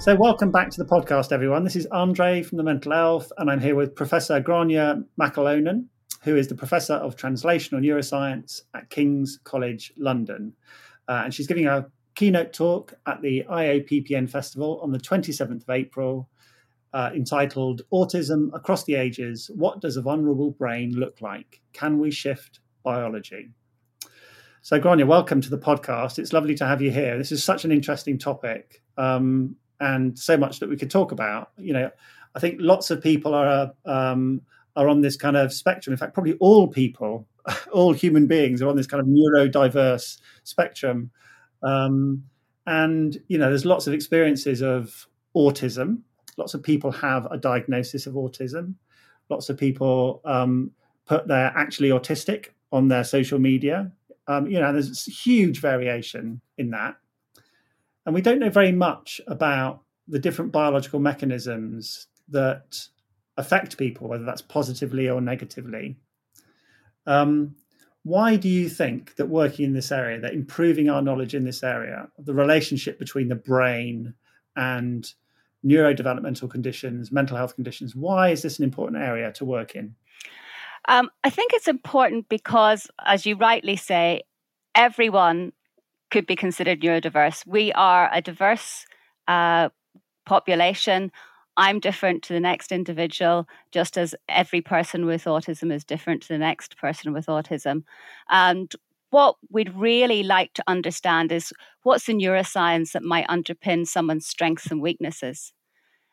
So, welcome back to the podcast, everyone. This is Andre from the Mental Elf, and I'm here with Professor Gráinne McAlonan, who is the Professor of Translational Neuroscience at King's College London. Uh, and she's giving a keynote talk at the IoPPN Festival on the 27th of April, uh, entitled Autism Across the Ages What Does a Vulnerable Brain Look Like? Can We Shift Biology? So, Gráinne, welcome to the podcast. It's lovely to have you here. This is such an interesting topic. Um, and so much that we could talk about. You know, I think lots of people are um, are on this kind of spectrum. In fact, probably all people, all human beings, are on this kind of neurodiverse spectrum. Um, and you know, there's lots of experiences of autism. Lots of people have a diagnosis of autism. Lots of people um, put they're actually autistic on their social media. Um, you know, there's huge variation in that. And we don't know very much about the different biological mechanisms that affect people, whether that's positively or negatively. Um, why do you think that working in this area, that improving our knowledge in this area, the relationship between the brain and neurodevelopmental conditions, mental health conditions, why is this an important area to work in? Um, I think it's important because, as you rightly say, everyone could be considered neurodiverse. We are a diverse uh, population. I'm different to the next individual, just as every person with autism is different to the next person with autism. And what we'd really like to understand is what's the neuroscience that might underpin someone's strengths and weaknesses.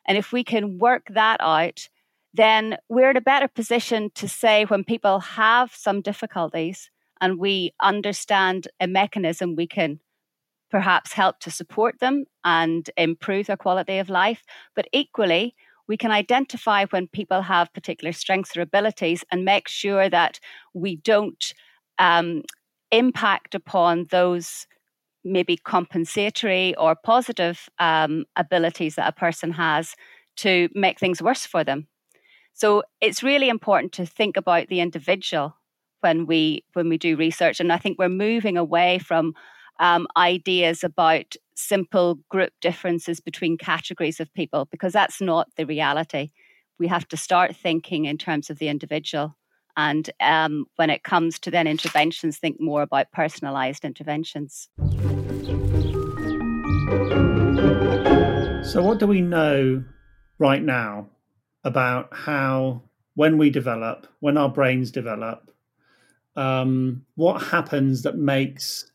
And if we can work that out, then we're in a better position to say when people have some difficulties, and we understand a mechanism, we can perhaps help to support them and improve their quality of life. But equally, we can identify when people have particular strengths or abilities and make sure that we don't um, impact upon those maybe compensatory or positive um, abilities that a person has to make things worse for them. So it's really important to think about the individual when we when we do research. And i think we're moving away from um, ideas about simple group differences between categories of people because that's not the reality. We have to start thinking in terms of the individual and um, when it comes to then interventions think more about personalized interventions. So what do we know right now about how when we develop when our brains develop um, what happens that makes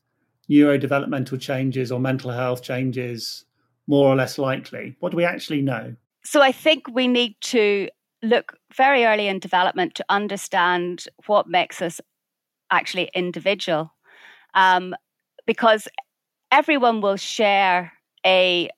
neurodevelopmental changes or mental health changes more or less likely? What do we actually know? So I think we need to look very early in development to understand what makes us actually individual. Um, because everyone will share a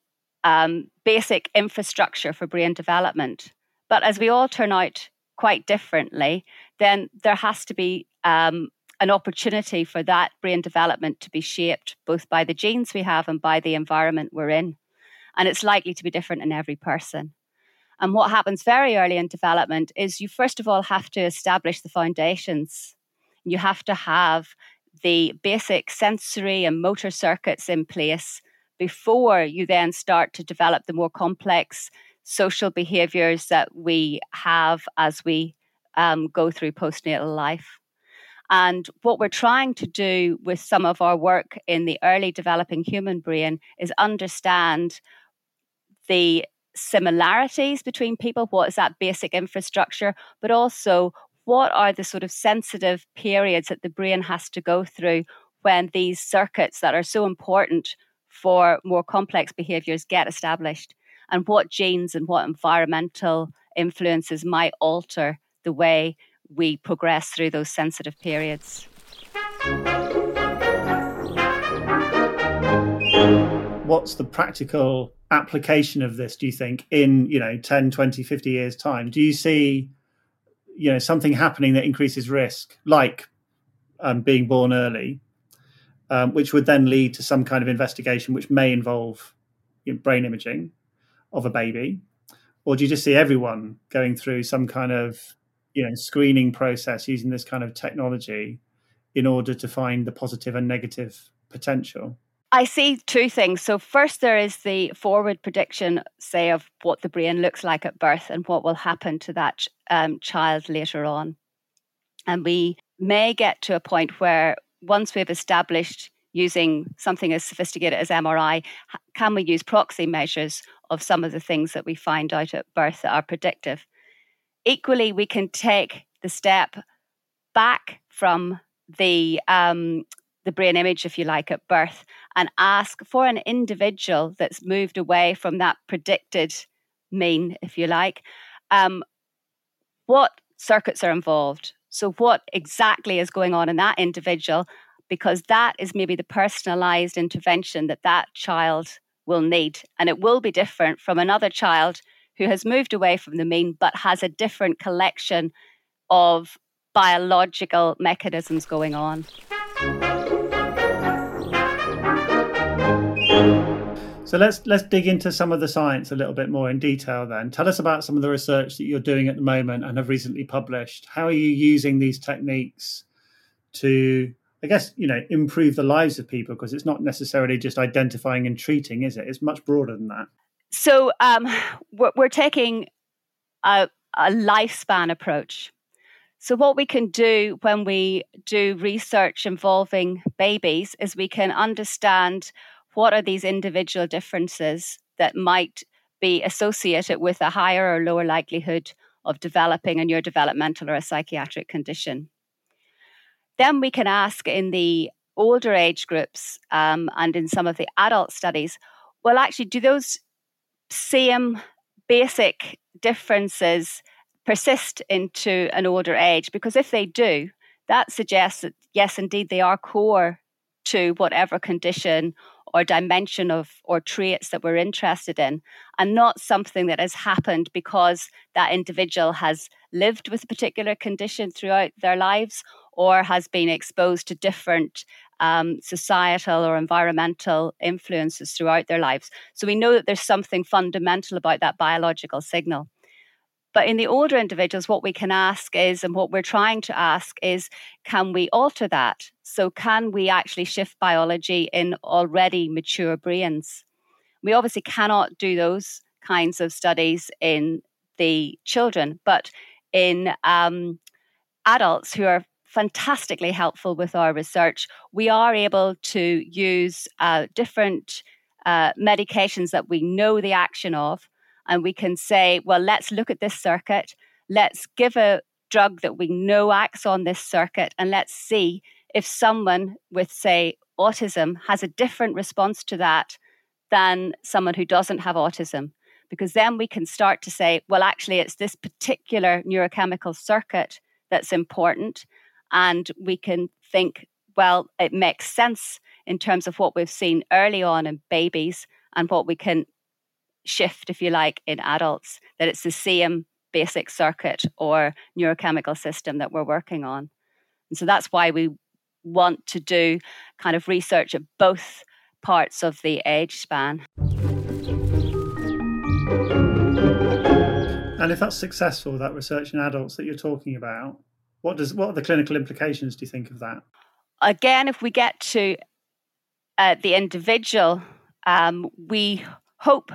um, basic infrastructure for brain development. But as we all turn out quite differently, then there has to be um, an opportunity for that brain development to be shaped both by the genes we have and by the environment we're in. And it's likely to be different in every person. And what happens very early in development is you first of all have to establish the foundations. You have to have the basic sensory and motor circuits in place before you then start to develop the more complex social behaviors that we have as we um, go through postnatal life. And what we're trying to do with some of our work in the early developing human brain is understand the similarities between people. What is that basic infrastructure? But also, what are the sort of sensitive periods that the brain has to go through when these circuits that are so important for more complex behaviors get established? And what genes and what environmental influences might alter the way we progress through those sensitive periods. What's the practical application of this, do you think, in, you know, 10, 20, 50 years' time? Do you see, you know, something happening that increases risk, like um, being born early, um, which would then lead to some kind of investigation which may involve you know, brain imaging of a baby? Or do you just see everyone going through some kind of you know screening process using this kind of technology in order to find the positive and negative potential I see two things. So, first, there is the forward prediction, say, of what the brain looks like at birth and what will happen to that um, child later on. And we may get to a point where once we've established using something as sophisticated as MRI, can we use proxy measures of some of the things that we find out at birth that are predictive? Equally, we can take the step back from the um, the brain image, if you like, at birth, and ask for an individual that's moved away from that predicted mean, if you like, um, what circuits are involved. So, what exactly is going on in that individual? Because that is maybe the personalized intervention that that child will need. And it will be different from another child who has moved away from the mean but has a different collection of biological mechanisms going on. So let's let's dig into some of the science a little bit more in detail then. Tell us about some of the research that you're doing at the moment and have recently published. How are you using these techniques to I guess, you know, improve the lives of people because it's not necessarily just identifying and treating, is it? It's much broader than that. So um, we're, we're taking a, a lifespan approach. So, what we can do when we do research involving babies is we can understand what are these individual differences that might be associated with a higher or lower likelihood of developing a neurodevelopmental or a psychiatric condition. Then we can ask in the older age groups um, and in some of the adult studies, well, actually, do those same basic differences persist into an older age? Because if they do, that suggests that, yes, indeed, they are core to whatever condition or dimension of or traits that we're interested in and not something that has happened because that individual has lived with a particular condition throughout their lives or has been exposed to different um, societal or environmental influences throughout their lives. So we know that there's something fundamental about that biological signal. But in the older individuals, what we can ask is, and what we're trying to ask is, can we alter that? So, can we actually shift biology in already mature brains? We obviously cannot do those kinds of studies in the children, but in um, adults who are fantastically helpful with our research, we are able to use uh, different uh, medications that we know the action of and we can say, well, let's look at this circuit. Let's give a drug that we know acts on this circuit, and let's see if someone with, say, autism has a different response to that than someone who doesn't have autism. Because then we can start to say, well, actually, it's this particular neurochemical circuit that's important. And we can think, well, it makes sense in terms of what we've seen early on in babies and what we can shift, if you like, in adults, that it's the same basic circuit or neurochemical system that we're working on. And so that's why we want to do kind of research at both parts of the age span. And if that's successful, that research in adults that you're talking about, what does what are the clinical implications? Do you think of that? Again, if we get to uh, the individual, um, we hope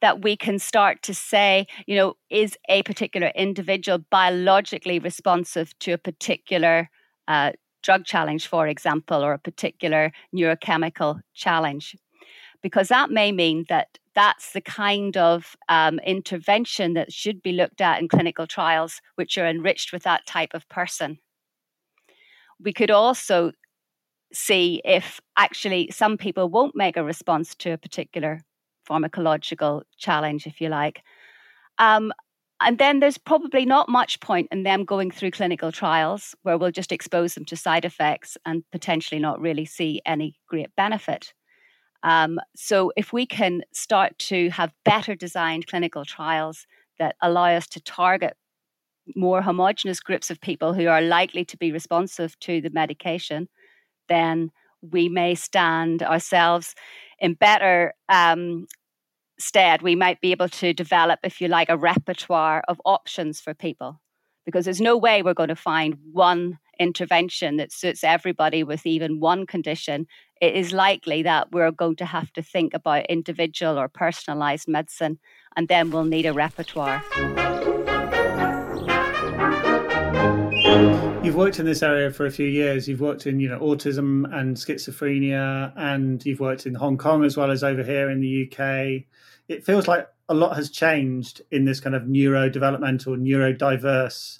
that we can start to say, you know, is a particular individual biologically responsive to a particular uh, drug challenge, for example, or a particular neurochemical challenge? Because that may mean that that's the kind of um, intervention that should be looked at in clinical trials, which are enriched with that type of person. We could also see if actually some people won't make a response to a particular pharmacological challenge, if you like. Um, and then there's probably not much point in them going through clinical trials where we'll just expose them to side effects and potentially not really see any great benefit. Um, so, if we can start to have better designed clinical trials that allow us to target more homogenous groups of people who are likely to be responsive to the medication, then we may stand ourselves in better um, stead, we might be able to develop, if you like, a repertoire of options for people. Because there's no way we're going to find one intervention that suits everybody with even one condition, it is likely that we're going to have to think about individual or personalized medicine, and then we'll need a repertoire. You've worked in this area for a few years. You've worked in, you know, autism and schizophrenia, and you've worked in Hong Kong as well as over here in the UK. It feels like a lot has changed in this kind of neurodevelopmental, neurodiverse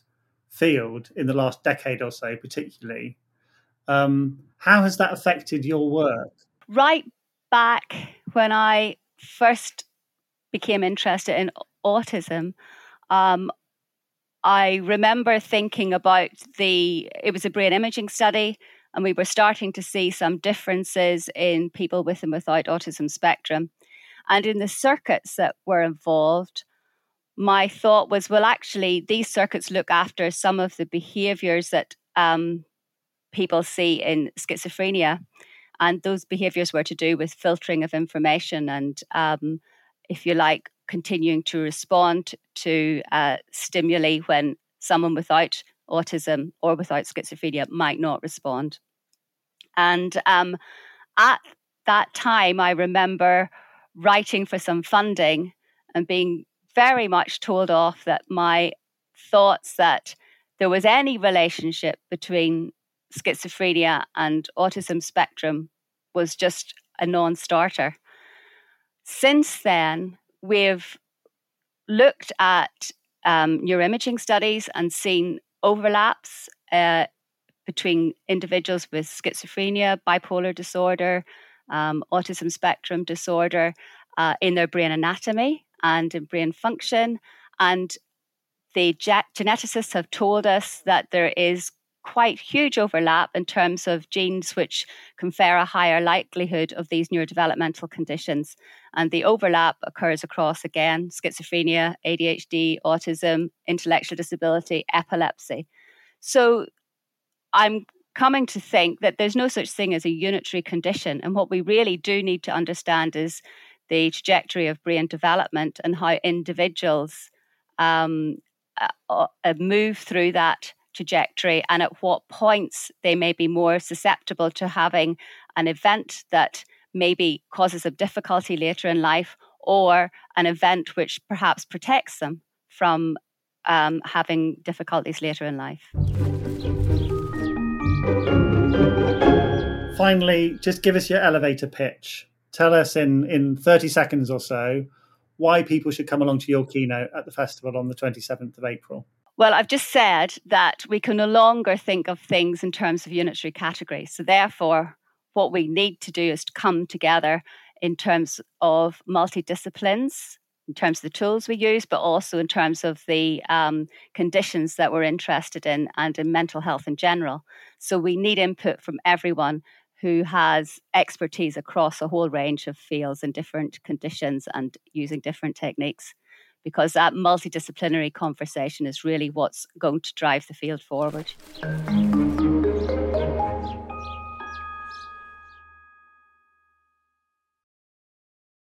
field in the last decade or so, particularly. Um, how has that affected your work? Right back when I first became interested in autism, um, I remember thinking about the, it was a brain imaging study, and we were starting to see some differences in people with and without autism spectrum. And in the circuits that were involved, my thought was, well, actually, these circuits look after some of the behaviors that um, people see in schizophrenia. And those behaviors were to do with filtering of information and, um, if you like, continuing to respond to uh, stimuli when someone without autism or without schizophrenia might not respond. And um, at that time, I remember writing for some funding and being very much told off that my thoughts that there was any relationship between schizophrenia and autism spectrum was just a non starter. Since then, we've looked at um, neuroimaging studies and seen overlaps uh, between individuals with schizophrenia, bipolar disorder, um, autism spectrum disorder uh, in their brain anatomy and in brain function. And the geneticists have told us that there is quite huge overlap in terms of genes which confer a higher likelihood of these neurodevelopmental conditions. And the overlap occurs across, again, schizophrenia, ADHD, autism, intellectual disability, epilepsy. So I'm coming to think that there's no such thing as a unitary condition. And what we really do need to understand is the trajectory of brain development and how individuals um, uh, uh, move through that trajectory and at what points they may be more susceptible to having an event that maybe causes them difficulty later in life or an event which perhaps protects them from um, having difficulties later in life. Finally, just give us your elevator pitch. Tell us in, in 30 seconds or so why people should come along to your keynote at the festival on the 27th of April. Well, I've just said that we can no longer think of things in terms of unitary categories. So, therefore, what we need to do is to come together in terms of multidisciplines, in terms of the tools we use, but also in terms of the um, conditions that we're interested in and in mental health in general. So, we need input from everyone who has expertise across a whole range of fields and different conditions and using different techniques because that multidisciplinary conversation is really what's going to drive the field forward.